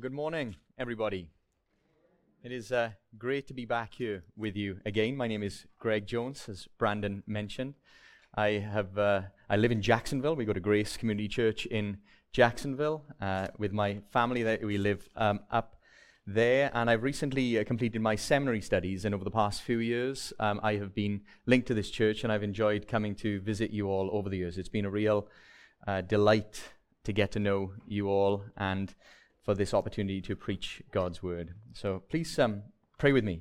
Well, good morning, everybody. It is uh, great to be back here with you again. My name is Greg Jones, as Brandon mentioned. I have uh, I live in Jacksonville. We go to Grace Community Church in Jacksonville uh, with my family. That we live um, up there, and I've recently uh, completed my seminary studies. And over the past few years, um, I have been linked to this church, and I've enjoyed coming to visit you all over the years. It's been a real uh, delight to get to know you all and for this opportunity to preach God's word. So please um, pray with me.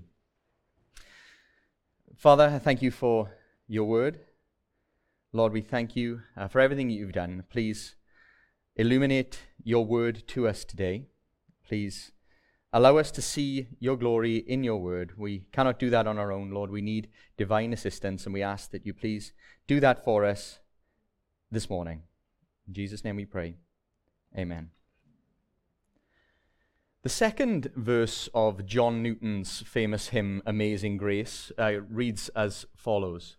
Father, I thank you for your word. Lord, we thank you uh, for everything you've done. Please illuminate your word to us today. Please allow us to see your glory in your word. We cannot do that on our own, Lord. We need divine assistance, and we ask that you please do that for us this morning. In Jesus' name we pray. Amen. The second verse of John Newton's famous hymn, Amazing Grace, uh, reads as follows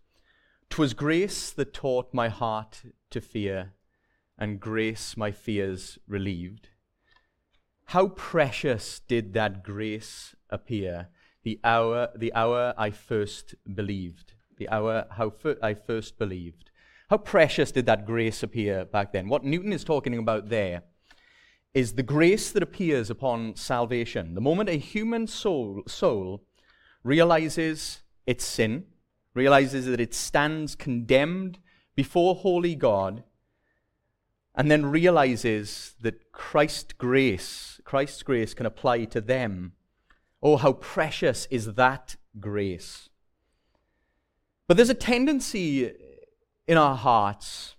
"'Twas grace that taught my heart to fear, and grace my fears relieved. How precious did that grace appear, the hour, the hour I first believed, the hour how fir- I first believed. How precious did that grace appear back then? What Newton is talking about there is the grace that appears upon salvation. The moment a human soul, soul realizes its sin, realizes that it stands condemned before holy God, and then realizes that Christ's grace, Christ's grace can apply to them. Oh, how precious is that grace. But there's a tendency in our hearts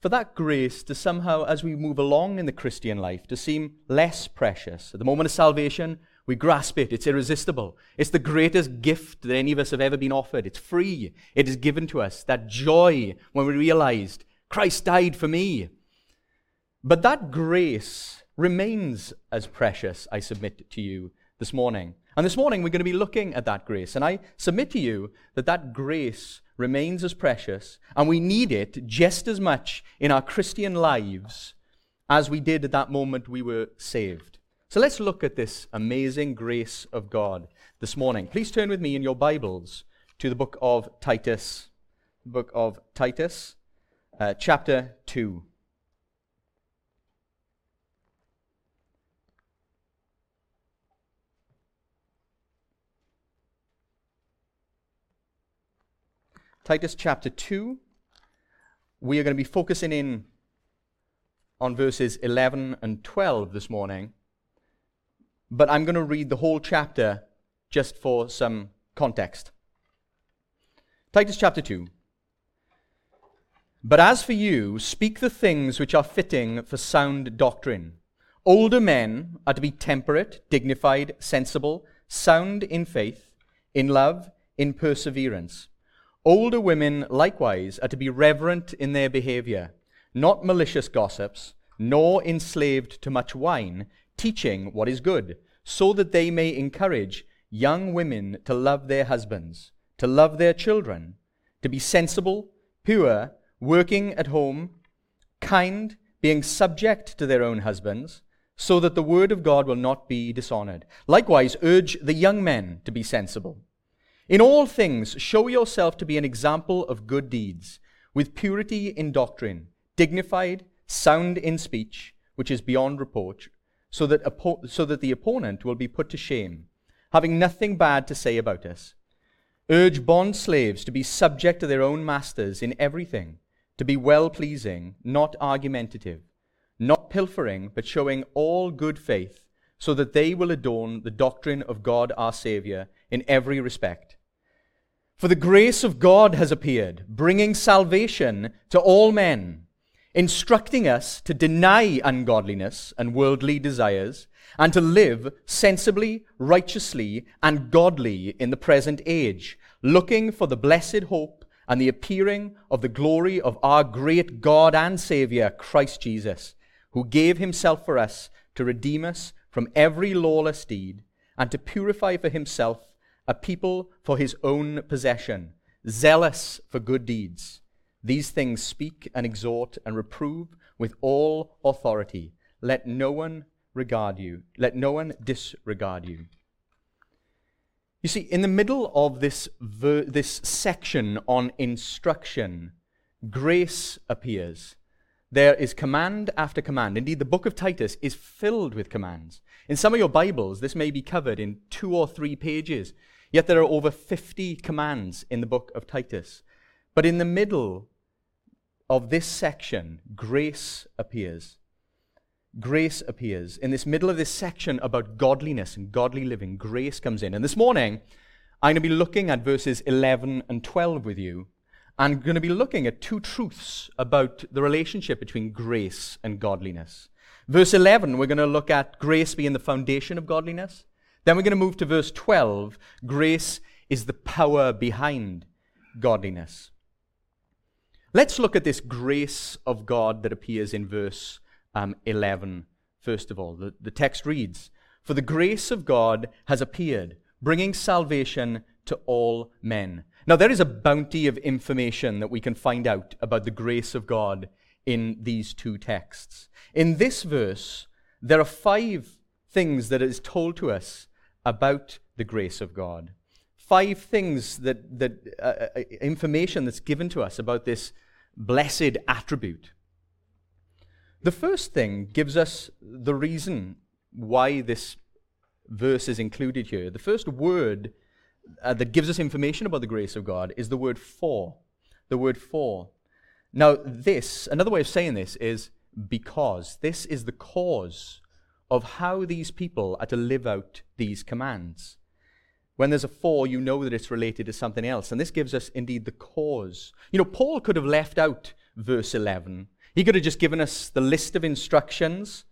for that grace to somehow, as we move along in the Christian life, to seem less precious. At the moment of salvation, we grasp it. It's irresistible. It's the greatest gift that any of us have ever been offered. It's free. It is given to us. That joy when we realized Christ died for me. But that grace remains as precious, I submit to you this morning. And this morning, we're going to be looking at that grace. And I submit to you that that grace remains as precious, and we need it just as much in our Christian lives as we did at that moment we were saved. So let's look at this amazing grace of God this morning. Please turn with me in your Bibles to the book of Titus, book of Titus, uh, chapter 2. Titus chapter 2. We are going to be focusing in on verses 11 and 12 this morning. But I'm going to read the whole chapter just for some context. Titus chapter 2. But as for you, speak the things which are fitting for sound doctrine. Older men are to be temperate, dignified, sensible, sound in faith, in love, in perseverance. Older women likewise are to be reverent in their behavior, not malicious gossips, nor enslaved to much wine, teaching what is good, so that they may encourage young women to love their husbands, to love their children, to be sensible, pure, working at home, kind, being subject to their own husbands, so that the word of God will not be dishonored. Likewise, urge the young men to be sensible. In all things, show yourself to be an example of good deeds, with purity in doctrine, dignified, sound in speech, which is beyond reproach, so that, oppo- so that the opponent will be put to shame, having nothing bad to say about us. Urge bond slaves to be subject to their own masters in everything, to be well pleasing, not argumentative, not pilfering, but showing all good faith, so that they will adorn the doctrine of God our Saviour in every respect. For the grace of God has appeared, bringing salvation to all men, instructing us to deny ungodliness and worldly desires, and to live sensibly, righteously, and godly in the present age, looking for the blessed hope and the appearing of the glory of our great God and Saviour, Christ Jesus, who gave himself for us to redeem us from every lawless deed and to purify for himself a people for his own possession, zealous for good deeds. These things speak and exhort and reprove with all authority. Let no one regard you. Let no one disregard you. You see, in the middle of this, ver- this section on instruction, grace appears. There is command after command. Indeed, the book of Titus is filled with commands. In some of your Bibles, this may be covered in two or three pages, yet there are over 50 commands in the book of Titus. But in the middle of this section, grace appears. Grace appears. In this middle of this section about godliness and godly living, grace comes in. And this morning, I'm going to be looking at verses 11 and 12 with you. I'm going to be looking at two truths about the relationship between grace and godliness. Verse 11, we're going to look at grace being the foundation of godliness. Then we're going to move to verse 12. Grace is the power behind godliness. Let's look at this grace of God that appears in verse um, 11, first of all. The, the text reads For the grace of God has appeared, bringing salvation to all men. Now, there is a bounty of information that we can find out about the grace of God in these two texts. In this verse, there are five things that is told to us about the grace of God. Five things that, that uh, uh information that's given to us about this blessed attribute. The first thing gives us the reason why this verse is included here. The first word uh, that gives us information about the grace of God is the word for. The word for. Now, this, another way of saying this is because. This is the cause of how these people are to live out these commands. When there's a for, you know that it's related to something else. And this gives us indeed the cause. You know, Paul could have left out verse 11 he could have just given us the list of instructions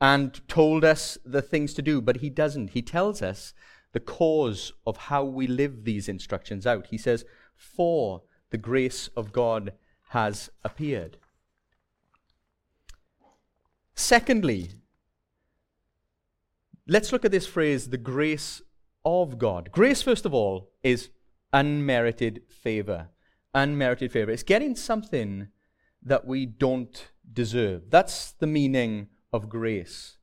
and told us the things to do, but he doesn't. He tells us the cause of how we live these instructions out. He says, For the grace of God has appeared. Secondly, let's look at this phrase, the grace of God. Grace, first of all, is unmerited favor. Unmerited favor. It's getting something that we don't deserve. That's the meaning of grace.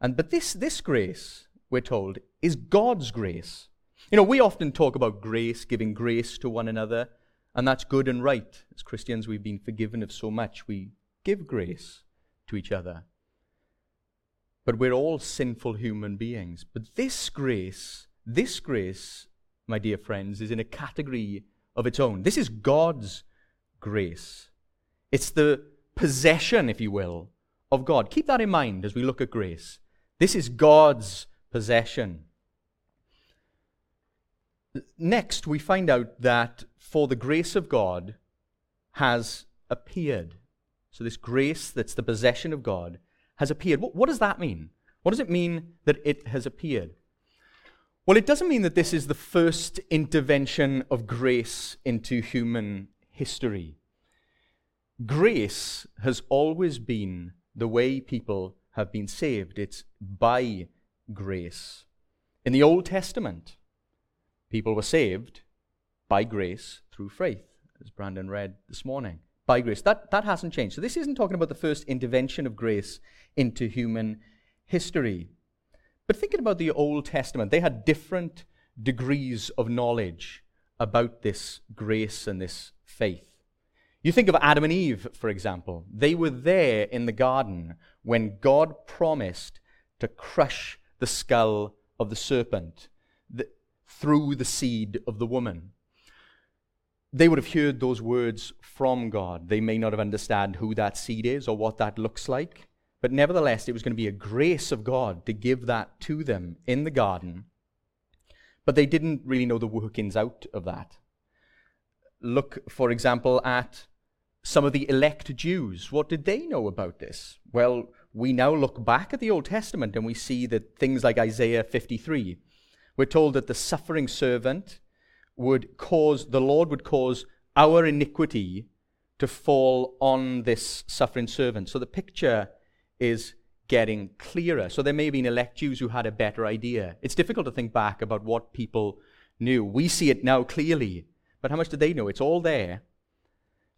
And but this this grace, we're told, is God's grace. You know, we often talk about grace, giving grace to one another, and that's good and right. As Christians, we've been forgiven of so much. We give grace to each other. But we're all sinful human beings. But this grace, this grace, my dear friends, is in a category of its own. This is God's grace. It's the possession, if you will, of God. Keep that in mind as we look at grace. This is God's possession. Next, we find out that for the grace of God has appeared. So, this grace that's the possession of God has appeared. What, what, does that mean? What does it mean that it has appeared? Well, it doesn't mean that this is the first intervention of grace into human history. Grace has always been the way people have been saved. It's by grace. In the Old Testament, people were saved by grace through faith, as Brandon read this morning. By grace. That, that hasn't changed. So this isn't talking about the first intervention of grace into human history. But thinking about the Old Testament, they had different degrees of knowledge about this grace and this faith. You think of Adam and Eve, for example. They were there in the garden when God promised to crush the skull of the serpent the, through the seed of the woman. They would have heard those words from God. They may not have understood who that seed is or what that looks like, but nevertheless, it was going to be a grace of God to give that to them in the garden. But they didn't really know the workings out of that. Look, for example, at some of the elect Jews. What did they know about this? Well, we now look back at the Old Testament and we see that things like Isaiah 53, we're told that the suffering servant would cause, the Lord would cause our iniquity to fall on this suffering servant. So the picture is getting clearer. So there may have been elect Jews who had a better idea. It's difficult to think back about what people knew. We see it now clearly. But how much did they know? It's all there.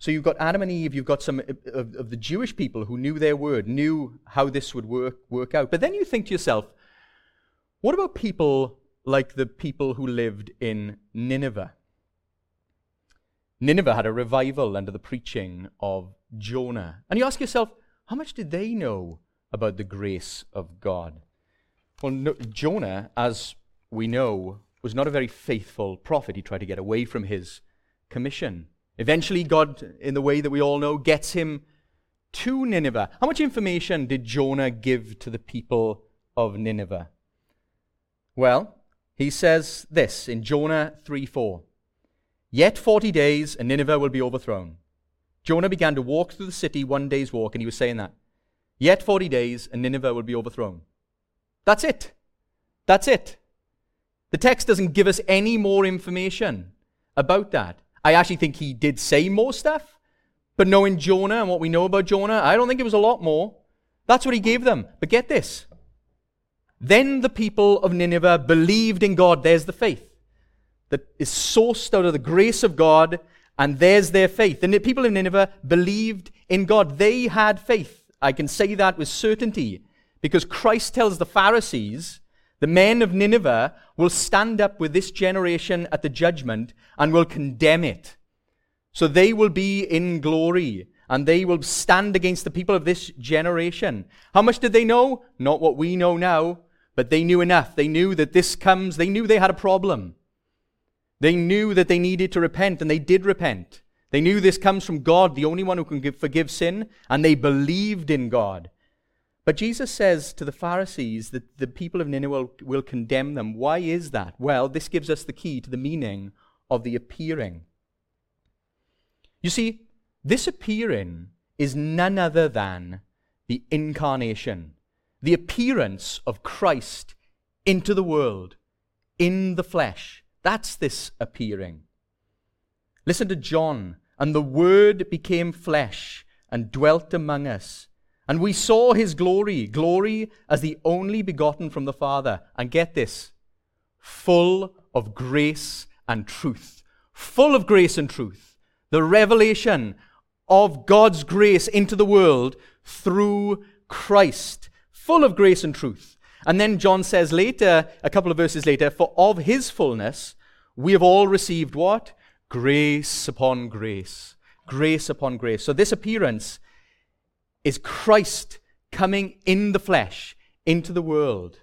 So you've got Adam and Eve, you've got some of, of, the Jewish people who knew their word, knew how this would work, work out. But then you think to yourself, what about people like the people who lived in Nineveh? Nineveh had a revival under the preaching of Jonah. And you ask yourself, how much did they know about the grace of God? Well, no, Jonah, as we know, was not a very faithful prophet. He tried to get away from his commission. Eventually, God, in the way that we all know, gets him to Nineveh. How much information did Jonah give to the people of Nineveh? Well, he says this in Jonah 3 4. Yet 40 days and Nineveh will be overthrown. Jonah began to walk through the city one day's walk, and he was saying that. Yet 40 days and Nineveh will be overthrown. That's it. That's it. The text doesn't give us any more information about that. I actually think he did say more stuff, but knowing Jonah and what we know about Jonah, I don't think it was a lot more. That's what he gave them. But get this. Then the people of Nineveh believed in God. There's the faith that is sourced out of the grace of God, and there's their faith. The people in Nineveh believed in God. They had faith. I can say that with certainty because Christ tells the Pharisees, the men of Nineveh will stand up with this generation at the judgment and will condemn it. So they will be in glory and they will stand against the people of this generation. How much did they know? Not what we know now, but they knew enough. They knew that this comes, they knew they had a problem. They knew that they needed to repent, and they did repent. They knew this comes from God, the only one who can give, forgive sin, and they believed in God. But Jesus says to the Pharisees that the people of Nineveh will, will condemn them. Why is that? Well, this gives us the key to the meaning of the appearing. You see, this appearing is none other than the incarnation, the appearance of Christ into the world in the flesh. That's this appearing. Listen to John. And the Word became flesh and dwelt among us. And we saw his glory, glory as the only begotten from the Father. And get this full of grace and truth. Full of grace and truth. The revelation of God's grace into the world through Christ. Full of grace and truth. And then John says later, a couple of verses later, for of his fullness we have all received what? Grace upon grace. Grace upon grace. So this appearance is Christ coming in the flesh into the world.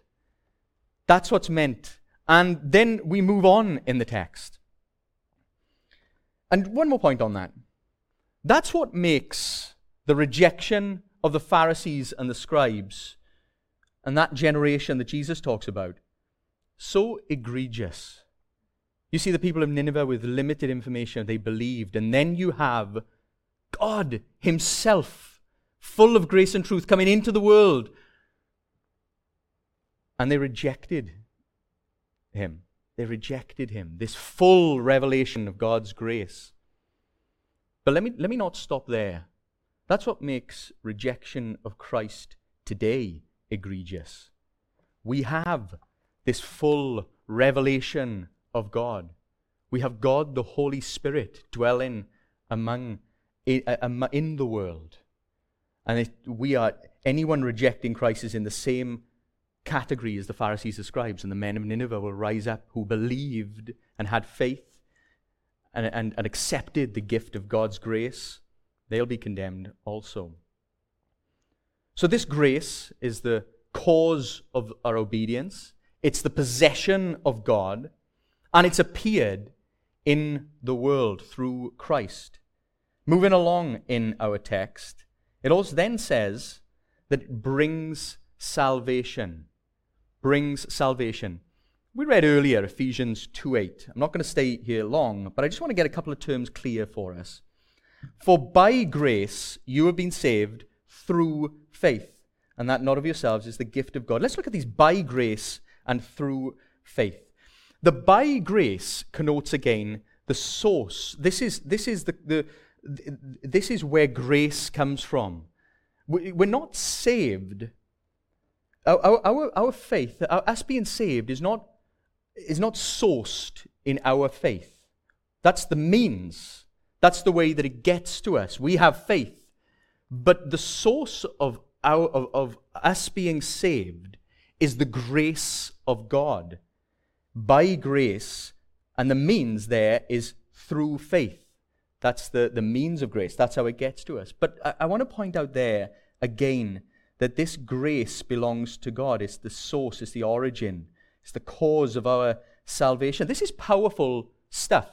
That's what's meant. And then we move on in the text. And one more point on that. That's what makes the rejection of the Pharisees and the scribes and that generation that Jesus talks about so egregious. You see the people of Nineveh with limited information, they believed. And then you have God Himself, full of grace and truth, coming into the world. And they rejected Him. They rejected Him. This full revelation of God's grace. But let me, let me not stop there. That's what makes rejection of Christ today egregious. We have this full revelation of God. We have God, the Holy Spirit, dwelling among in uh, the world. And it, we are anyone rejecting Christ is in the same category as the Pharisees, and scribes, and the men of Nineveh will rise up who believed and had faith and, and, and accepted the gift of God's grace. They'll be condemned also. So, this grace is the cause of our obedience, it's the possession of God, and it's appeared in the world through Christ. Moving along in our text, it also then says that it brings salvation. Brings salvation. We read earlier Ephesians 2:8. I'm not going to stay here long, but I just want to get a couple of terms clear for us. For by grace you have been saved through faith, and that not of yourselves is the gift of God. Let's look at these by grace and through faith. The by grace connotes again the source. This is, this is, the, the, this is where grace comes from. We're not saved. Our, our, our faith, our, us being saved, is not, is not sourced in our faith. That's the means. That's the way that it gets to us. We have faith. But the source of, our, of, of us being saved is the grace of God. By grace, and the means there is through faith. That's the, the means of grace. That's how it gets to us. But I, I want to point out there again that this grace belongs to God. It's the source, it's the origin, it's the cause of our salvation. This is powerful stuff.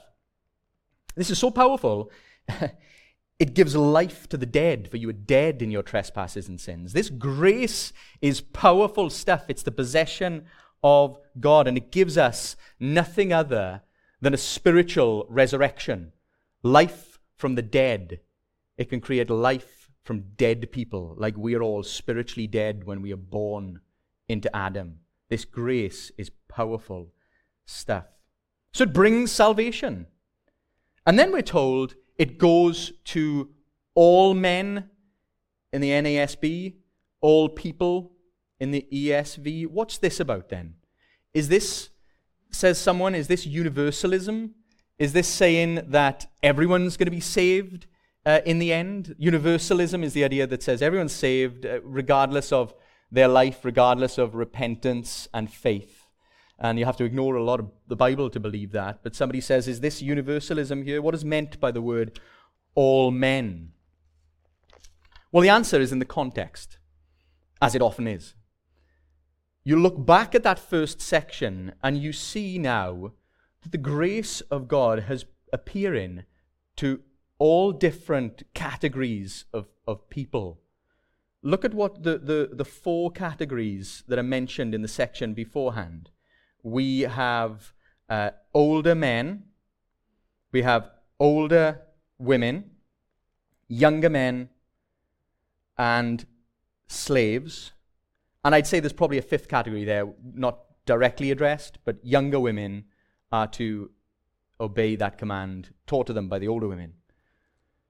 This is so powerful, it gives life to the dead, for you are dead in your trespasses and sins. This grace is powerful stuff. It's the possession of God, and it gives us nothing other than a spiritual resurrection life from the dead. It can create life from dead people, like we are all spiritually dead when we are born into Adam. This grace is powerful stuff. So it brings salvation. And then we're told it goes to all men in the NASB, all people in the ESV. What's this about then? Is this, says someone, is this universalism? Is this saying that everyone's going to be saved uh, in the end? Universalism is the idea that says everyone's saved uh, regardless of their life, regardless of repentance and faith. And you have to ignore a lot of the Bible to believe that. But somebody says, is this universalism here? What is meant by the word all men? Well, the answer is in the context, as it often is. You look back at that first section and you see now the grace of God has appearing to all different categories of, of people. Look at what the, the, the four categories that are mentioned in the section beforehand we have uh, older men, we have older women, younger men, and slaves. And I'd say there's probably a fifth category there, not directly addressed, but younger women are to obey that command taught to them by the older women.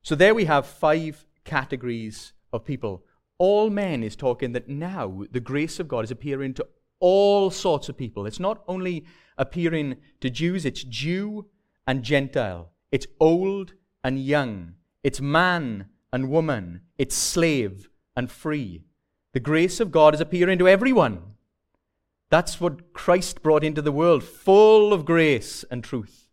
So there we have five categories of people. All men is talking that now the grace of God is appearing to all sorts of people. It's not only appearing to Jews, it's Jew and Gentile. It's old and young. It's man and woman. It's slave and free. The grace of God is appearing to everyone. That's what Christ brought into the world, full of grace and truth.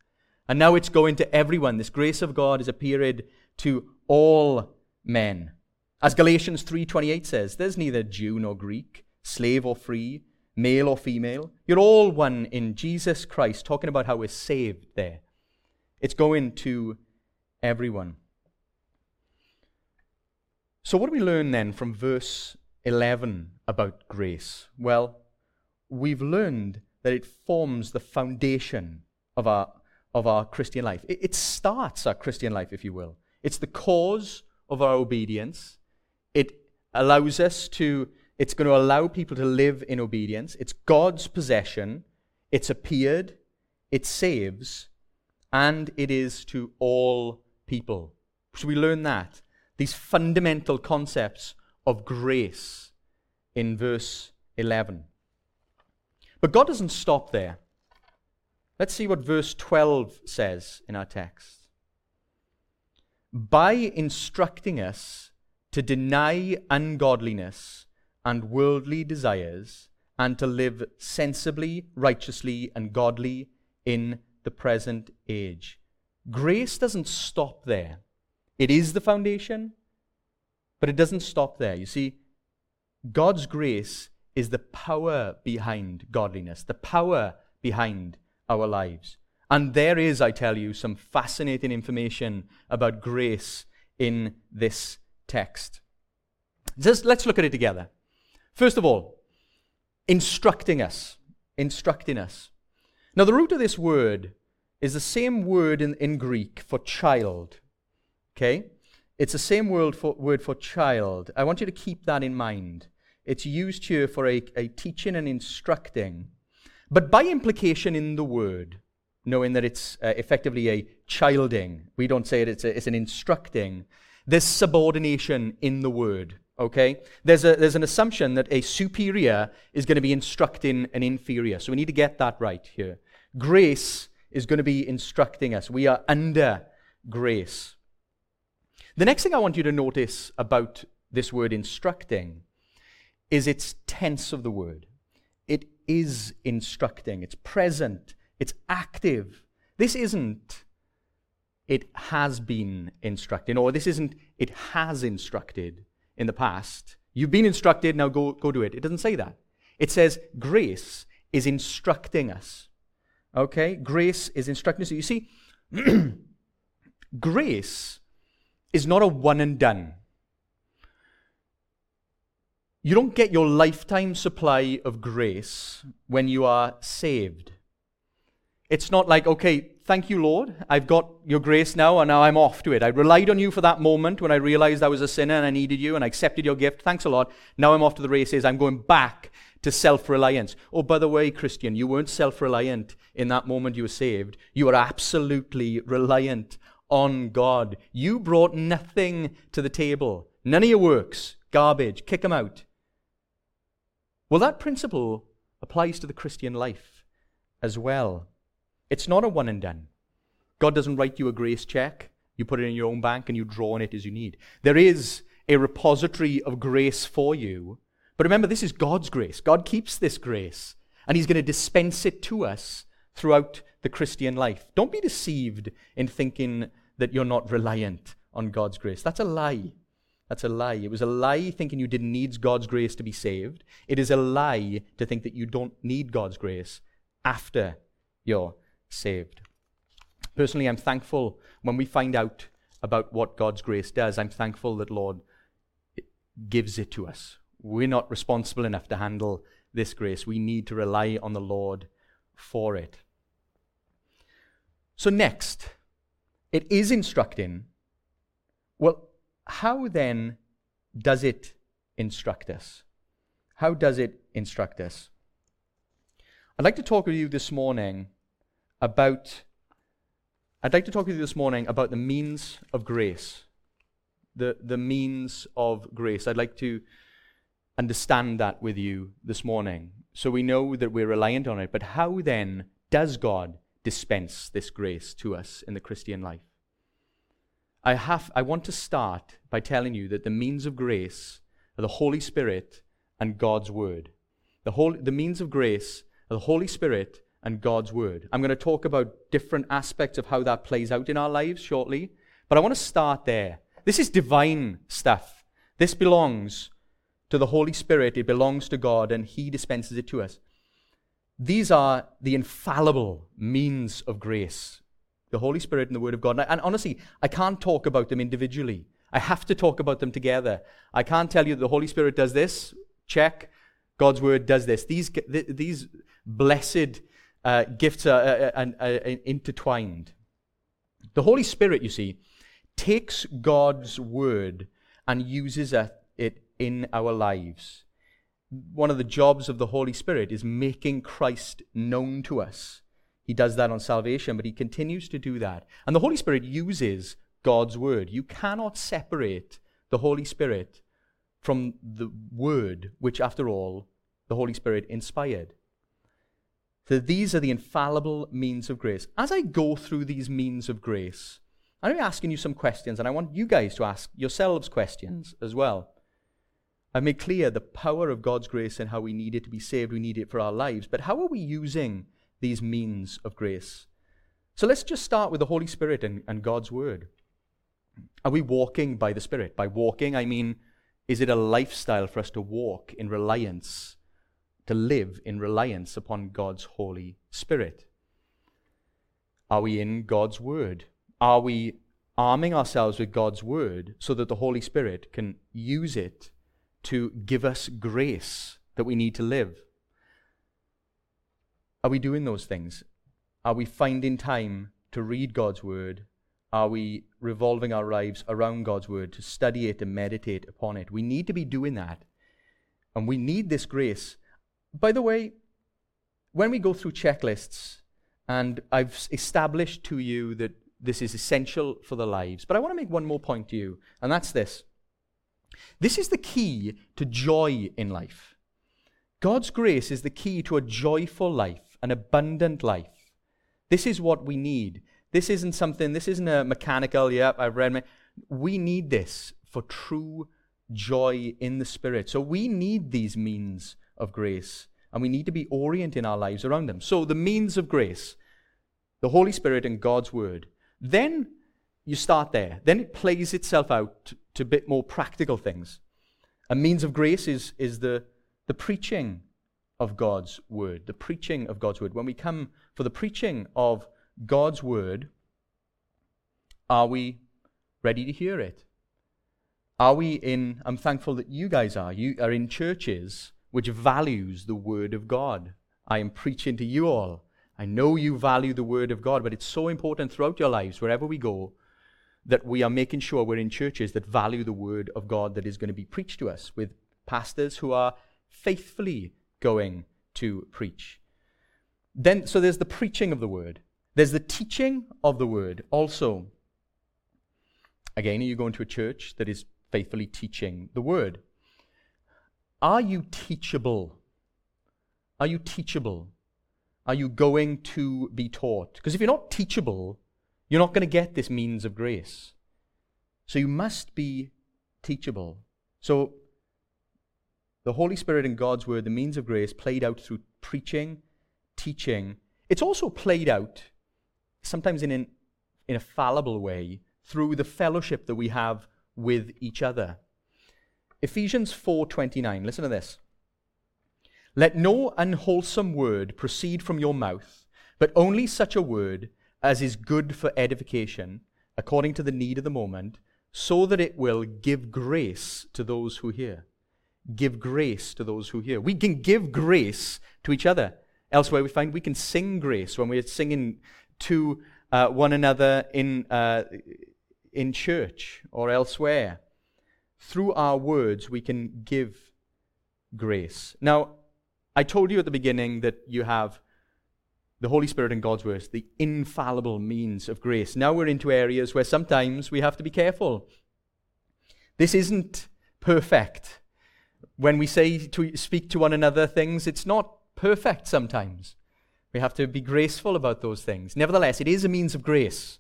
And now it's going to everyone. This grace of God is appearing to all men. As Galatians 3:28 says, there's neither Jew nor Greek, slave or free, male or female. You're all one in Jesus Christ, talking about how we're saved there. It's going to everyone. So, what do we learn then from verse 11 about grace? Well, we've learned that it forms the foundation of our, of our Christian life. It, it starts our Christian life, if you will. It's the cause of our obedience. It allows us to it's going to allow people to live in obedience. It's God's possession. It's appeared. It saves. And it is to all people. So we learn that. These fundamental concepts of grace in verse 11. But God doesn't stop there. Let's see what verse 12 says in our text. By instructing us to deny ungodliness and worldly desires, and to live sensibly, righteously, and godly in the present age. Grace doesn't stop there. It is the foundation, but it doesn't stop there. You see, God's grace is the power behind godliness, the power behind our lives. And there is, I tell you, some fascinating information about grace in this text. Just let's look at it together. First of all, instructing us. Instructing us. Now, the root of this word is the same word in, in Greek for child. Okay? It's the same word for, word for child. I want you to keep that in mind. It's used here for a, a teaching and instructing, but by implication in the word, knowing that it's uh, effectively a childing. We don't say it, it's, a, it's an instructing. There's subordination in the word okay? There's, a, there's an assumption that a superior is going to be instructing an inferior. So we need to get that right here. Grace is going to be instructing us. We are under grace. The next thing I want you to notice about this word instructing is its tense of the word. It is instructing, it's present, it's active. This isn't, it has been instructing, or this isn't, it has instructed in the past. You've been instructed, now go, go do it. It doesn't say that. It says grace is instructing us. Okay? Grace is instructing us. So you see, grace is not a one and done. You don't get your lifetime supply of grace when you are saved. It's not like, okay, thank you, Lord. I've got your grace now, and now I'm off to it. I relied on you for that moment when I realized I was a sinner and I needed you, and I accepted your gift. Thanks a lot. Now I'm off to the races. I'm going back to self reliance. Oh, by the way, Christian, you weren't self reliant in that moment you were saved. You were absolutely reliant on God. You brought nothing to the table. None of your works. Garbage. Kick them out. Well, that principle applies to the Christian life as well. It's not a one and done. God doesn't write you a grace check. You put it in your own bank and you draw on it as you need. There is a repository of grace for you. But remember, this is God's grace. God keeps this grace, and He's going to dispense it to us throughout the Christian life. Don't be deceived in thinking that you're not reliant on God's grace. That's a lie. That's a lie. It was a lie thinking you didn't need God's grace to be saved. It is a lie to think that you don't need God's grace after you're saved. Personally, I'm thankful when we find out about what God's grace does. I'm thankful that Lord gives it to us. We're not responsible enough to handle this grace. We need to rely on the Lord for it. So, next, it is instructing. Well, how then does it instruct us? How does it instruct us? I'd like to talk with you this morning about I'd like to talk with you this morning about the means of grace. The, the means of grace. I'd like to understand that with you this morning. So we know that we're reliant on it. But how then does God dispense this grace to us in the Christian life? I, have, I want to start by telling you that the means of grace are the Holy Spirit and God's Word. The, whole, the means of grace are the Holy Spirit and God's Word. I'm going to talk about different aspects of how that plays out in our lives shortly, but I want to start there. This is divine stuff. This belongs to the Holy Spirit, it belongs to God, and He dispenses it to us. These are the infallible means of grace the Holy Spirit and the Word of God. And, and, honestly, I can't talk about them individually. I have to talk about them together. I can't tell you the Holy Spirit does this, check. God's Word does this. These, these blessed uh, gifts are, are, are, are intertwined. The Holy Spirit, you see, takes God's Word and uses it in our lives. One of the jobs of the Holy Spirit is making Christ known to us. He does that on salvation, but he continues to do that. And the Holy Spirit uses God's word. You cannot separate the Holy Spirit from the word, which, after all, the Holy Spirit inspired. So these are the infallible means of grace. As I go through these means of grace, I'm asking you some questions, and I want you guys to ask yourselves questions as well. I've made clear the power of God's grace and how we need it to be saved. We need it for our lives. But how are we using these means of grace. So let's just start with the Holy Spirit and, and God's Word. Are we walking by the Spirit? By walking, I mean, is it a lifestyle for us to walk in reliance, to live in reliance upon God's Holy Spirit? Are we in God's Word? Are we arming ourselves with God's Word so that the Holy Spirit can use it to give us grace that we need to live? Are we doing those things? Are we finding time to read God's word? Are we revolving our lives around God's word to study it and meditate upon it? We need to be doing that. And we need this grace. By the way, when we go through checklists, and I've established to you that this is essential for the lives, but I want to make one more point to you, and that's this. This is the key to joy in life. God's grace is the key to a joyful life an abundant life. This is what we need. This isn't something, this isn't a mechanical, yep, I've read. We need this for true joy in the Spirit. So we need these means of grace, and we need to be orienting our lives around them. So the means of grace, the Holy Spirit and God's Word. Then you start there. Then it plays itself out to a bit more practical things. A means of grace is, is the, the preaching of God's Word. The preaching of God's Word. When we come for the preaching of God's Word, are we ready to hear it? Are we in, I'm thankful that you guys are, you are in churches which values the Word of God. I am preaching to you all. I know you value the Word of God, but it's so important throughout your lives, wherever we go, that we are making sure we're in churches that value the Word of God that is going to be preached to us, with pastors who are faithfully going to preach. Then, so there's the preaching of the Word. There's the teaching of the Word also. Again, are you going to a church that is faithfully teaching the word. Are you teachable? Are you teachable? Are you going to be taught? Because if you're not teachable, you're not going to get this means of grace. So you must be teachable. So the Holy Spirit and God's Word, the means of grace, played out through preaching, teaching. It's also played out, sometimes in an, in a fallible way, through the fellowship that we have with each other. Ephesians 4:29. Listen to this. Let no unwholesome word proceed from your mouth, but only such a word as is good for edification, according to the need of the moment, so that it will give grace to those who hear. Give grace to those who hear. We can give grace to each other. Elsewhere, we find we can sing grace when we're singing to uh, one another in, uh, in church or elsewhere. Through our words, we can give grace. Now, I told you at the beginning that you have the Holy Spirit and God's words, the infallible means of grace. Now we're into areas where sometimes we have to be careful. This isn't perfect. When we say to speak to one another things, it's not perfect sometimes. We have to be graceful about those things. Nevertheless, it is a means of grace.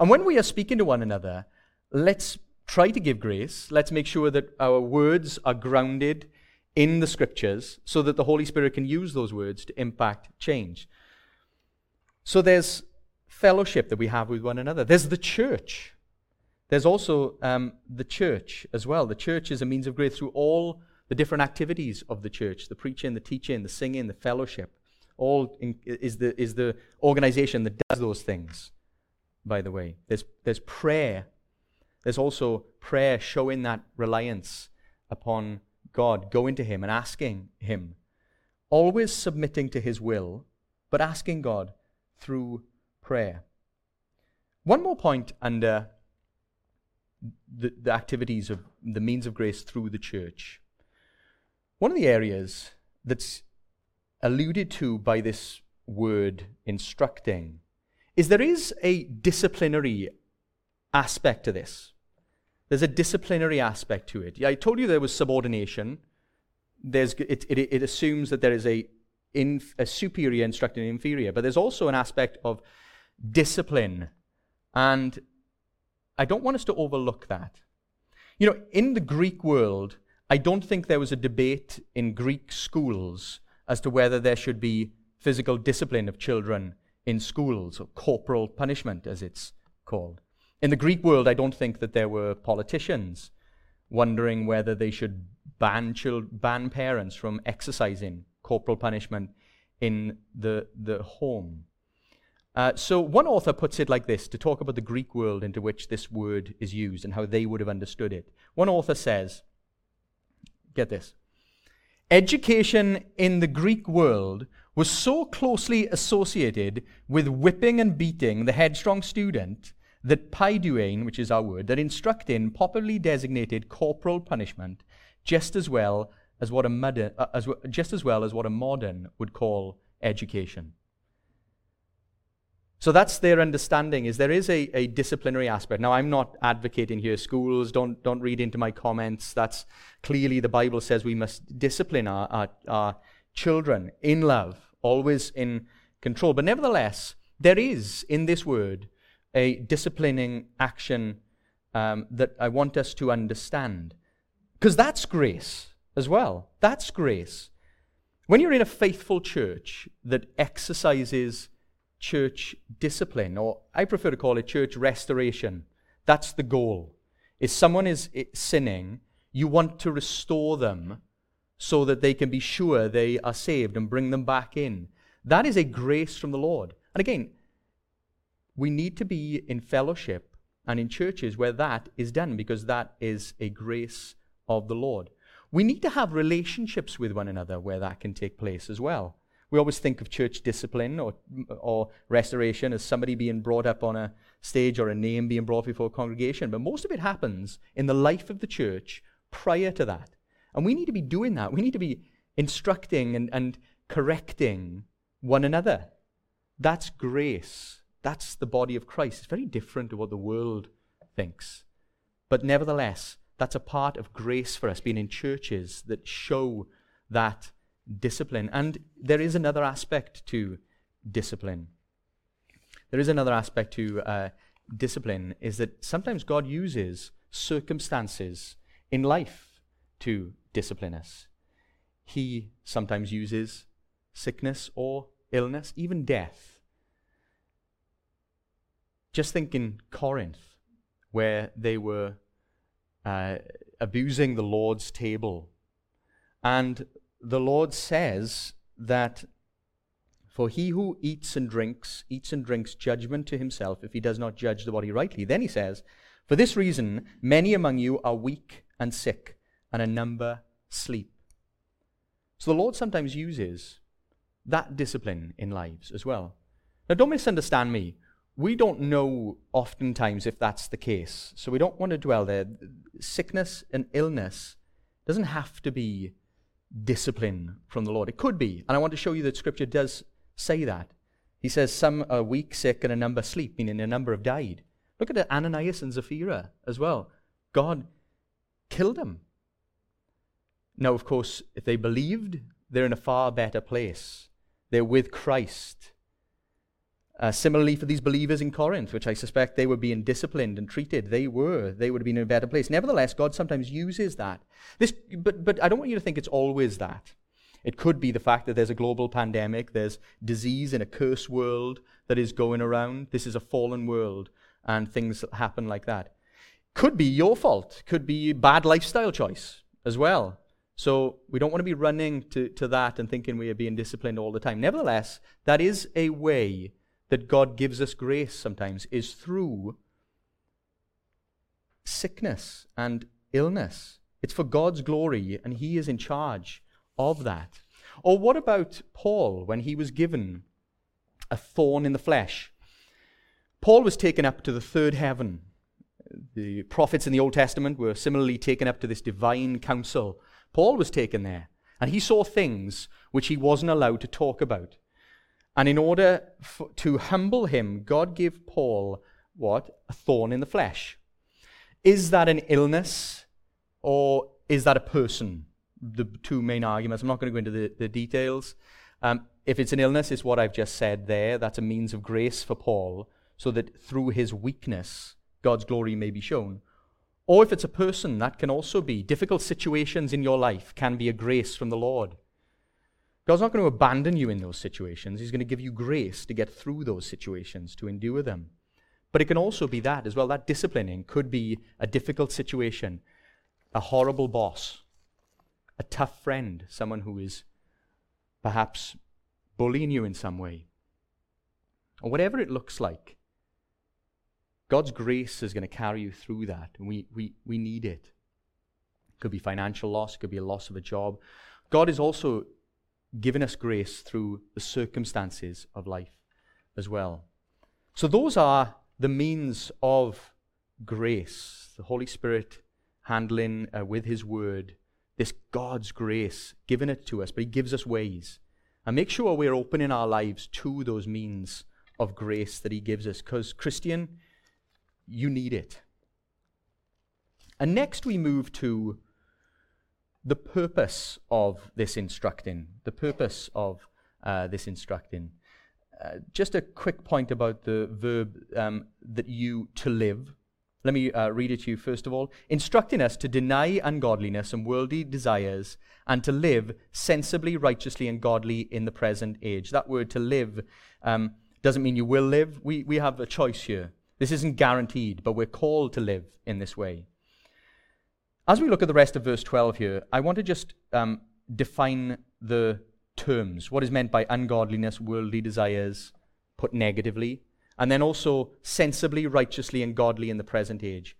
And when we are speaking to one another, let's try to give grace. Let's make sure that our words are grounded in the scriptures so that the Holy Spirit can use those words to impact change. So there's fellowship that we have with one another. There's the church. There's also um, the church as well. The church is a means of grace through all the different activities of the church the preaching, the teaching, the singing, the fellowship. All in, is, the, is the organization that does those things by the way. There's, there's prayer. There's also prayer showing that reliance upon God, going to Him and asking Him. Always submitting to His will, but asking God through prayer. One more point under the, the activities of the means of grace through the church. One of the areas that's alluded to by this word instructing is there is a disciplinary aspect to this. There's a disciplinary aspect to it. I told you there was subordination. There's, it, it, it assumes that there is a, a superior instructing an inferior, but there's also an aspect of discipline. And I don't want us to overlook that. You know, in the Greek world, I don't think there was a debate in Greek schools as to whether there should be physical discipline of children in schools, or corporal punishment, as it's called. In the Greek world, I don't think that there were politicians wondering whether they should ban, ban parents from exercising corporal punishment in the, the home. Uh, so, one author puts it like this to talk about the Greek world into which this word is used and how they would have understood it. One author says, get this, education in the Greek world was so closely associated with whipping and beating the headstrong student that paideuein, which is our word, that instructing popularly designated corporal punishment just as well as what a modern, uh, as, just as well as what a modern would call education. So that's their understanding is there is a, a disciplinary aspect. Now I'm not advocating here schools, don't don't read into my comments. That's clearly the Bible says we must discipline our, our, our children in love always in control. But nevertheless, there is in this word a disciplining action um, that I want us to understand. Because that's grace as well. That's grace. When you're in a faithful church that exercises church discipline, or I prefer to call it church restoration, that's the goal. If someone is sinning, you want to restore them so that they can be sure they are saved and bring them back in. That is a grace from the Lord. And again, we need to be in fellowship and in churches where that is done because that is a grace of the Lord. We need to have relationships with one another where that can take place as well. We always think of church discipline or, or restoration as somebody being brought up on a stage or a name being brought before a congregation, but most of it happens in the life of the church prior to that. And we need to be doing that. We need to be instructing and, and correcting one another. That's grace. That's the body of Christ. It's very different to what the world thinks. But nevertheless, that's a part of grace for us, being in churches that show that discipline. And there is another aspect to discipline. There is another aspect to uh, discipline, is that sometimes God uses circumstances in life to discipline us. He sometimes uses sickness or illness, even death. Just think in Corinth, where they were uh, abusing the Lord's table. And the Lord says that for he who eats and drinks, eats and drinks judgment to himself if he does not judge the body rightly. Then he says, For this reason, many among you are weak and sick, and a number sleep. So the Lord sometimes uses that discipline in lives as well. Now, don't misunderstand me. We don't know oftentimes if that's the case, so we don't want to dwell there. Sickness and illness doesn't have to be discipline from the Lord. It could be, and I want to show you that Scripture does say that. He says some are weak, sick, and a number sleep, meaning a number have died. Look at Ananias and Sapphira as well. God killed them. Now, of course, if they believed, they're in a far better place. They're with Christ. Uh, similarly, for these believers in Corinth, which I suspect they were being disciplined and treated, they were. They would have been in a better place. Nevertheless, God sometimes uses that. This, but, but I don't want you to think it's always that. It could be the fact that there's a global pandemic, there's disease in a cursed world that is going around. This is a fallen world, and things happen like that. Could be your fault, could be bad lifestyle choice as well. So we don't want to be running to, to that and thinking we are being disciplined all the time. Nevertheless, that is a way that God gives us grace sometimes, is through sickness and illness. It's for God's glory, and He is in charge of that. Or what about Paul when he was given a thorn in the flesh? Paul was taken up to the third heaven. The prophets in the Old Testament were similarly taken up to this divine council Paul was taken there, and he saw things which he wasn't allowed to talk about. And in order for, to humble him, God gave Paul what? A thorn in the flesh. Is that an illness or is that a person? The two main arguments. I'm not going to go into the, the details. Um, if it's an illness, it's what I've just said there. That's a means of grace for Paul, so that through his weakness, God's glory may be shown. Or if it's a person, that can also be. Difficult situations in your life can be a grace from the Lord. God's not going to abandon you in those situations. He's going to give you grace to get through those situations, to endure them. But it can also be that as well. That disciplining could be a difficult situation, a horrible boss, a tough friend, someone who is perhaps bullying you in some way, or whatever it looks like. God's grace is going to carry you through that, and we, we, we need it. It could be financial loss, it could be a loss of a job. God is also giving us grace through the circumstances of life as well. So, those are the means of grace. The Holy Spirit handling uh, with His Word this God's grace, giving it to us, but He gives us ways. And make sure we're opening our lives to those means of grace that He gives us. Because, Christian, you need it. And next we move to the purpose of this instructing. The purpose of uh, this instructing. uh, just a quick point about the verb um, that you to live. Let me uh, read it to you first of all. Instructing us to deny ungodliness and worldly desires and to live sensibly, righteously, and godly in the present age. That word to live um, doesn't mean you will live. We, we have a choice here. This isn't guaranteed, but we're called to live in this way. As we look at the rest of verse 12 here, I want to just um, define the terms. What is meant by ungodliness, worldly desires, put negatively, and then also sensibly, righteously, and godly in the present age.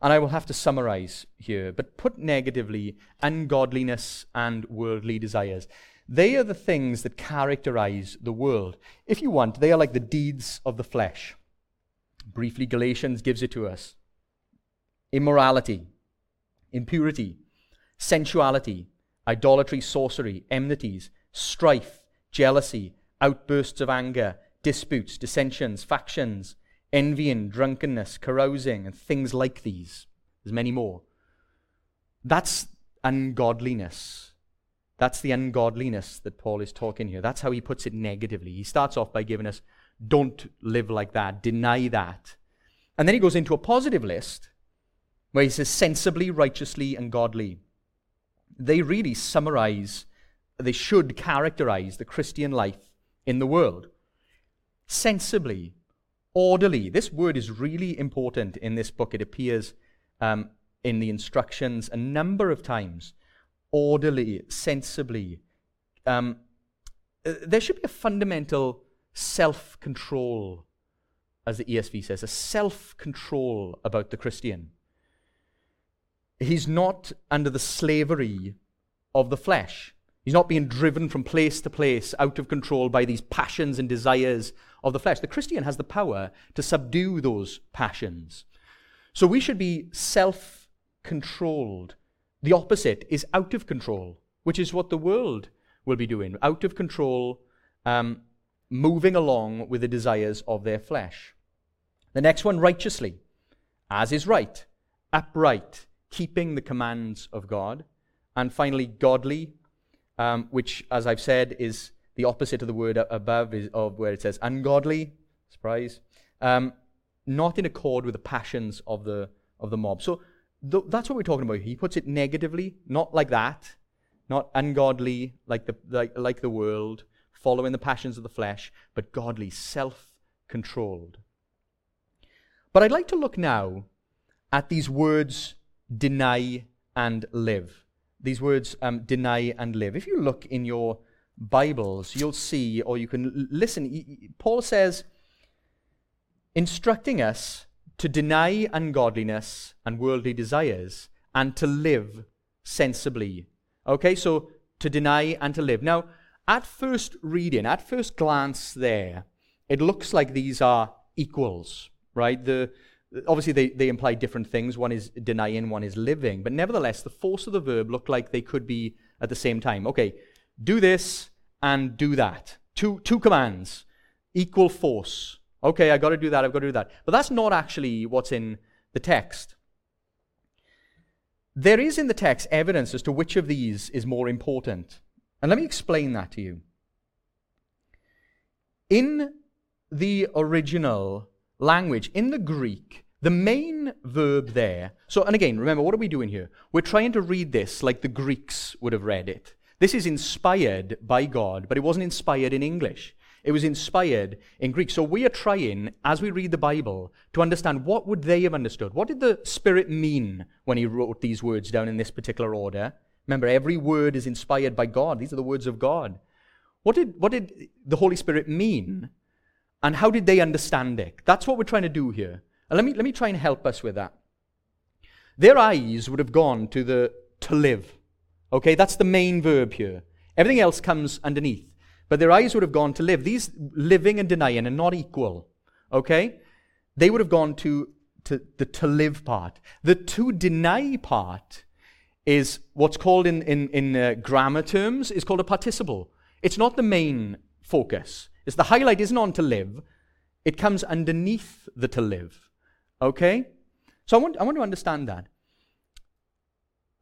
And I will have to summarize here, but put negatively, ungodliness and worldly desires. They are the things that characterize the world. If you want, they are like the deeds of the flesh. Briefly, Galatians gives it to us immorality, impurity, sensuality, idolatry, sorcery, enmities, strife, jealousy, outbursts of anger, disputes, dissensions, factions, envying, drunkenness, carousing, and things like these. There's many more. That's ungodliness. That's the ungodliness that Paul is talking here. That's how he puts it negatively. He starts off by giving us, don't live like that, deny that. And then he goes into a positive list where he says, sensibly, righteously, and godly. They really summarize, they should characterize the Christian life in the world. Sensibly, orderly. This word is really important in this book. It appears um, in the instructions a number of times orderly, sensibly. Um, uh, there should be a fundamental self control, as the ESV says, a self control about the Christian. He's not under the slavery of the flesh. He's not being driven from place to place out of control by these passions and desires of the flesh. The Christian has the power to subdue those passions. So we should be self controlled the opposite is out of control, which is what the world will be doing. Out of control, um, moving along with the desires of their flesh. The next one, righteously, as is right, upright, keeping the commands of God. And finally, godly, um, which, as I've said, is the opposite of the word above, is of where it says ungodly. Surprise. Um, not in accord with the passions of the of the mob. So th- that's what we're talking about. He puts it negatively, not like that, not ungodly like the, like, like the world, following the passions of the flesh, but godly, self controlled. But I'd like to look now at these words deny and live. These words um, deny and live. If you look in your Bibles, you'll see, or you can listen, Paul says, instructing us to deny ungodliness and worldly desires and to live sensibly. Okay, so to deny and to live. Now, at first reading, at first glance there, it looks like these are equals, right? The, obviously, they, they imply different things. One is denying, one is living. But nevertheless, the force of the verb look like they could be at the same time. Okay, do this and do that. Two, two commands, equal force. Okay, I got to do that, I've got to do that. But that's not actually what's in the text. There is in the text evidence as to which of these is more important. And let me explain that to you. In the original language, in the Greek, the main verb there, so, and again, remember, what are we doing here? We're trying to read this like the Greeks would have read it. This is inspired by God, but it wasn't inspired in English. It was inspired in Greek. So we are trying, as we read the Bible, to understand what would they have understood. What did the Spirit mean when he wrote these words down in this particular order? Remember, every word is inspired by God. These are the words of God. What did, what did the Holy Spirit mean? And how did they understand it? That's what we're trying to do here. And let me, let me try and help us with that. Their eyes would have gone to the to live. Okay, that's the main verb here. Everything else comes underneath. But their eyes would have gone to live. These living and denying are not equal. Okay? They would have gone to, to the to live part. The to deny part is what's called in, in, in uh, grammar terms is called a participle. It's not the main focus. It's the highlight isn't on to live. It comes underneath the to live. Okay? So I want, I want to understand that.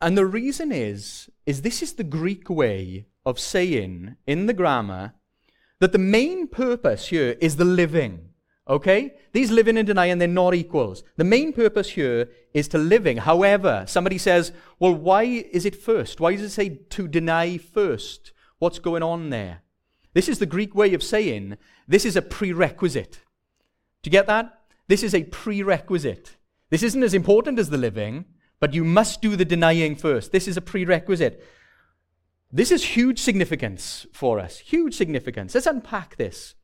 And the reason is, is this is the Greek way of saying in the grammar that the main purpose here is the living. Okay? These living and denying, they're not equals. The main purpose here is to living. However, somebody says, well, why is it first? Why does it say to deny first? What's going on there? This is the Greek way of saying this is a prerequisite. Do you get that? This is a prerequisite. This isn't as important as the living, but you must do the denying first. This is a prerequisite. This is huge significance for us. Huge significance. Let's unpack this.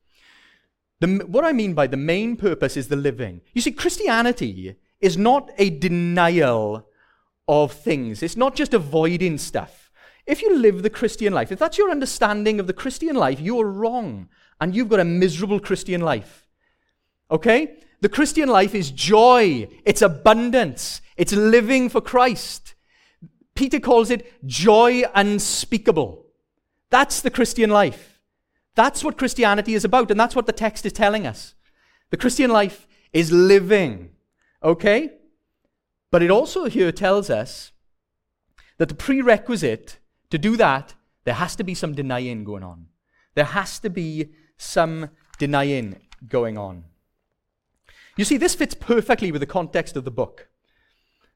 The, what I mean by the main purpose is the living. You see, Christianity is not a denial of things, it's not just avoiding stuff. If you live the Christian life, if that's your understanding of the Christian life, you're wrong. And you've got a miserable Christian life. Okay? The Christian life is joy, it's abundance, it's living for Christ. Peter calls it joy unspeakable. That's the Christian life. That's what Christianity is about, and that's what the text is telling us. The Christian life is living, okay? But it also here tells us that the prerequisite to do that, there has to be some denying going on. There has to be some denying going on. You see, this fits perfectly with the context of the book.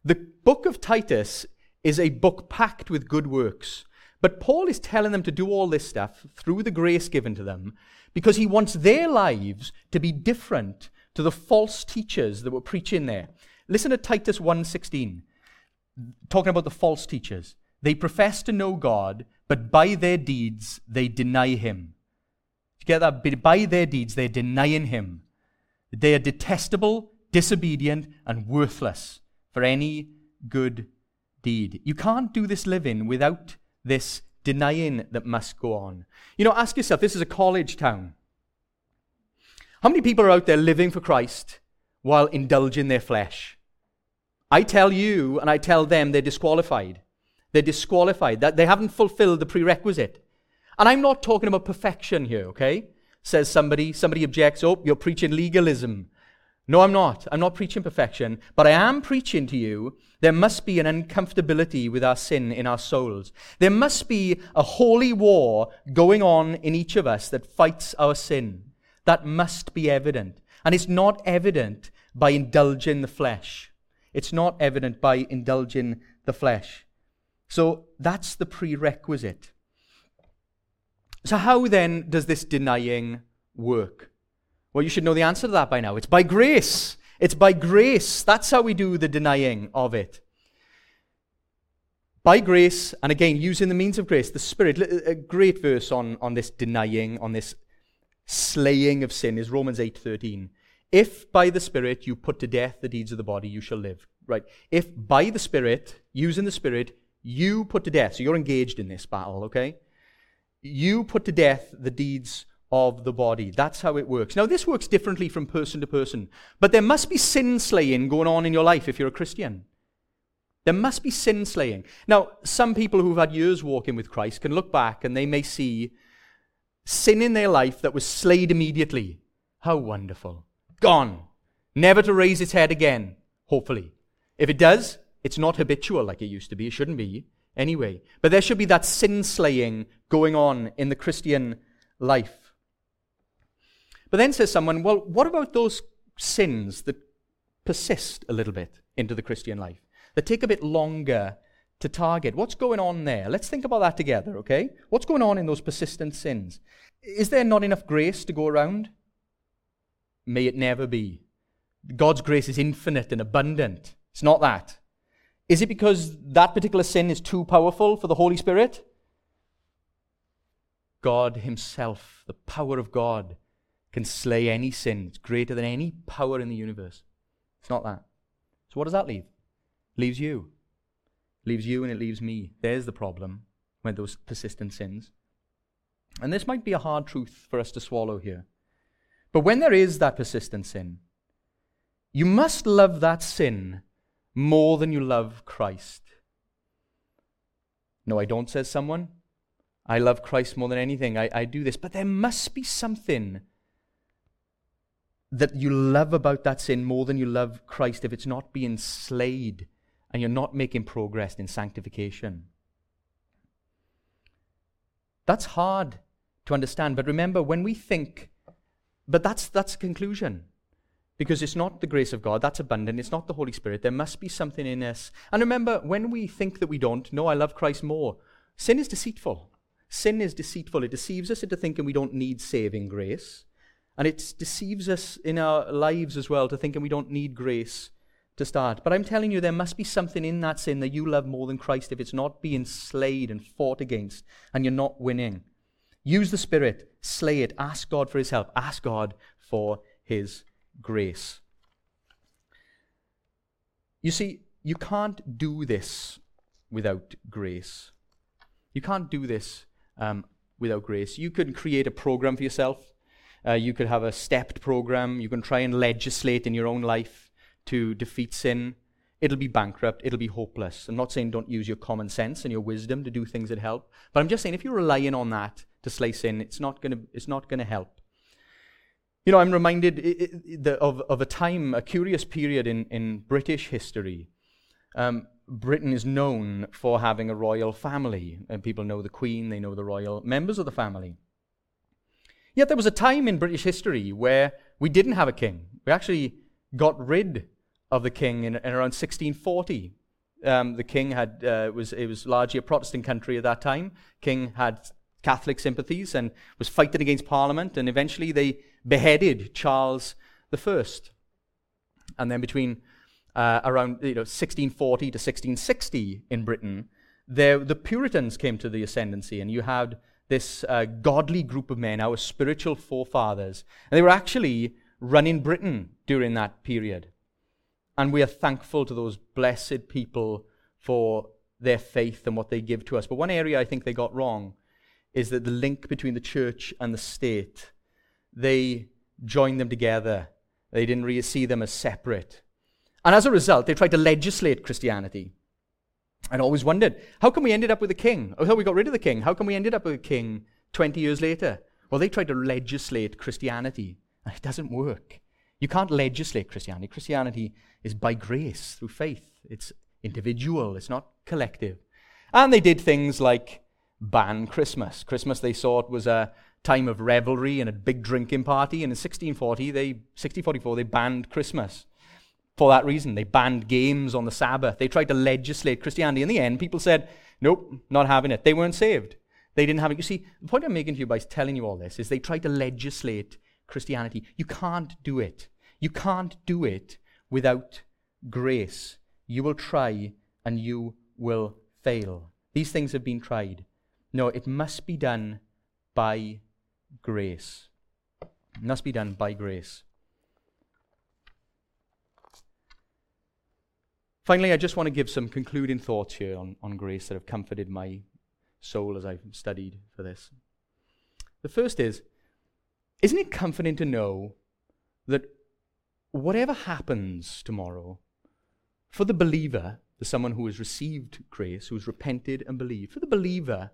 The book of Titus is a book packed with good works. But Paul is telling them to do all this stuff through the grace given to them because he wants their lives to be different to the false teachers that were preaching there. Listen to Titus 1:16. Talking about the false teachers. They profess to know God, but by their deeds they deny him. You get that? By their deeds they're denying him. They are detestable, disobedient, and worthless for any good deed. You can't do this living without this denying that must go on. You know, ask yourself this is a college town. How many people are out there living for Christ while indulging their flesh? I tell you and I tell them they're disqualified. They're disqualified, that they haven't fulfilled the prerequisite. And I'm not talking about perfection here, okay? Says somebody, somebody objects, oh, you're preaching legalism. No, I'm not. I'm not preaching perfection, but I am preaching to you there must be an uncomfortability with our sin in our souls. There must be a holy war going on in each of us that fights our sin. That must be evident. And it's not evident by indulging the flesh. It's not evident by indulging the flesh. So that's the prerequisite. So, how then does this denying work? Well, you should know the answer to that by now. It's by grace. It's by grace. That's how we do the denying of it. By grace, and again, using the means of grace, the Spirit, a great verse on, on this denying, on this slaying of sin is Romans 8.13. If by the Spirit you put to death the deeds of the body, you shall live. Right. If by the Spirit, using the Spirit, you put to death, so you're engaged in this battle, okay? You put to death the deeds of the body. That's how it works. Now, this works differently from person to person, but there must be sin slaying going on in your life if you're a Christian. There must be sin slaying. Now, some people who've had years walking with Christ can look back and they may see sin in their life that was slayed immediately. How wonderful. Gone. Never to raise its head again, hopefully. If it does, it's not habitual like it used to be. It shouldn't be anyway. But there should be that sin slaying going on in the Christian life. But then says someone, well, what about those sins that persist a little bit into the Christian life, that take a bit longer to target? What's going on there? Let's think about that together, okay? What's going on in those persistent sins? Is there not enough grace to go around? May it never be. God's grace is infinite and abundant. It's not that. Is it because that particular sin is too powerful for the Holy Spirit? God Himself, the power of God, can slay any sin. It's greater than any power in the universe. It's not that. So what does that leave? It Leaves you. It Leaves you and it leaves me. There's the problem with those persistent sins. And this might be a hard truth for us to swallow here. But when there is that persistent sin, you must love that sin more than you love Christ. No, I don't, says someone. I love Christ more than anything. I, I do this. But there must be something that you love about that sin more than you love Christ if it's not being slayed and you're not making progress in sanctification. That's hard to understand. But remember, when we think, but that's, that's a conclusion. Because it's not the grace of God, that's abundant. It's not the Holy Spirit. There must be something in us. And remember, when we think that we don't, no, I love Christ more, sin is deceitful. Sin is deceitful. It deceives us into thinking we don't need saving grace. And it deceives us in our lives as well to thinking we don't need grace to start. But I'm telling you, there must be something in that sin that you love more than Christ if it's not being slayed and fought against and you're not winning. Use the Spirit, slay it, ask God for His help, ask God for His grace. You see, you can't do this without grace. You can't do this um, without grace. You could create a program for yourself. Uh, you could have a stepped program. You can try and legislate in your own life to defeat sin. It'll be bankrupt. It'll be hopeless. I'm not saying don't use your common sense and your wisdom to do things that help, but I'm just saying if you're relying on that to slay sin, it's not going to it's not going to help. You know, I'm reminded of, of a time, a curious period in, in British history. Um, Britain is known for having a royal family, and people know the Queen, they know the royal members of the family. Yet there was a time in British history where we didn't have a king. We actually got rid of the king in, in around 1640. Um, the king had uh, was it was largely a Protestant country at that time. King had Catholic sympathies and was fighting against Parliament, and eventually they beheaded Charles I. And then between uh, around you know, 1640 to 1660 in Britain, there, the Puritans came to the ascendancy, and you had this uh, godly group of men, our spiritual forefathers, and they were actually running Britain during that period. And we are thankful to those blessed people for their faith and what they give to us. But one area I think they got wrong is that the link between the church and the state they joined them together. They didn't really see them as separate. And as a result, they tried to legislate Christianity. And always wondered, how come we ended up with a king? Oh, how we got rid of the king? How come we ended up with a king 20 years later? Well, they tried to legislate Christianity, and it doesn't work. You can't legislate Christianity. Christianity is by grace, through faith. It's individual, it's not collective. And they did things like ban Christmas. Christmas, they saw it was a, time of revelry and a big drinking party. And in 1640, they, 1644, they banned Christmas. For that reason, they banned games on the Sabbath. They tried to legislate Christianity. In the end, people said, nope, not having it. They weren't saved. They didn't have it. You see, the point I'm making to you by telling you all this is they tried to legislate Christianity. You can't do it. You can't do it without grace. You will try and you will fail. These things have been tried. No, it must be done by grace. It must be done by grace. Finally, I just want to give some concluding thoughts here on, on grace that have comforted my soul as I've studied for this. The first is Isn't it comforting to know that whatever happens tomorrow, for the believer, the someone who has received grace, who has repented and believed, for the believer,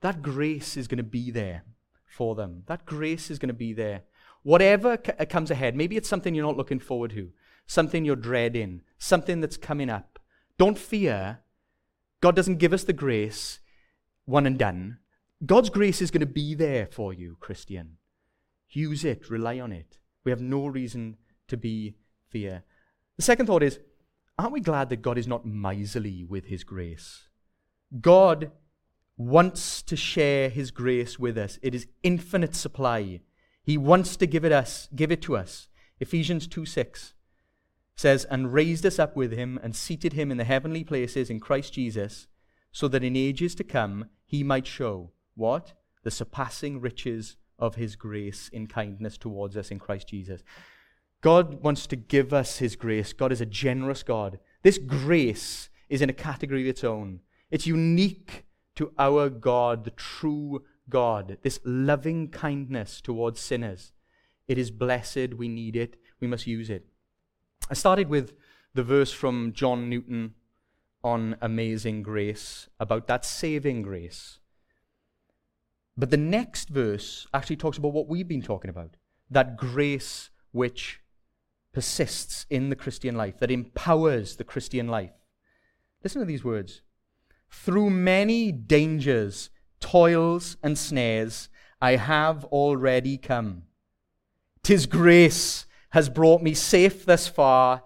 that grace is going to be there for them. That grace is going to be there. Whatever c- uh, comes ahead, maybe it's something you're not looking forward to, something you're dreading, something that's coming up. Don't fear. God doesn't give us the grace, one and done. God's grace is going to be there for you, Christian. Use it, rely on it. We have no reason to be fear. The second thought is aren't we glad that God is not miserly with his grace? God wants to share his grace with us. It is infinite supply. He wants to give it us, give it to us. Ephesians 2 6 says, And raised us up with him and seated him in the heavenly places in Christ Jesus, so that in ages to come he might show what? The surpassing riches of his grace in kindness towards us in Christ Jesus. God wants to give us his grace. God is a generous God. This grace is in a category of its own. It's unique to our God, the true God, this loving kindness towards sinners. It is blessed. We need it. We must use it. I started with the verse from John Newton on amazing grace, about that saving grace. But the next verse actually talks about what we've been talking about that grace which persists in the Christian life, that empowers the Christian life. Listen to these words through many dangers, toils, and snares, I have already come. Tis grace has brought me safe thus far,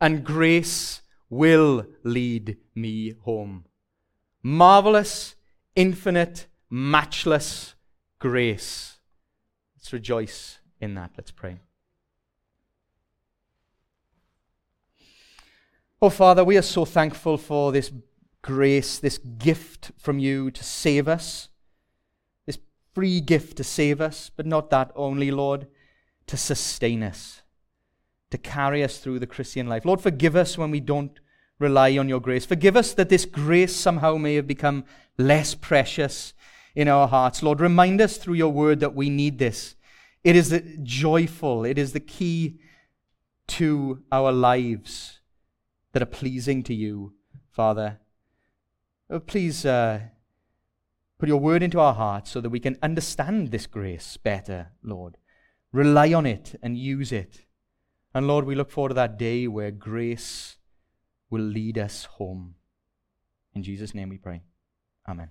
and grace will lead me home. Marvelous, infinite, matchless grace. Let's rejoice in that. Let's pray. Oh, Father, we are so thankful for this grace, this gift from you to save us, this free gift to save us, but not that only, Lord, to sustain us, to carry us through the Christian life. Lord, forgive us when we don't rely on your grace. Forgive us that this grace somehow may have become less precious in our hearts. Lord, remind us through your word that we need this. It is joyful, it is the key to our lives that are pleasing to you, Father. Oh, please uh, put your word into our hearts so that we can understand this grace better, Lord. Rely on it and use it. And Lord, we look forward to that day where grace will lead us home. In Jesus' name we pray. Amen.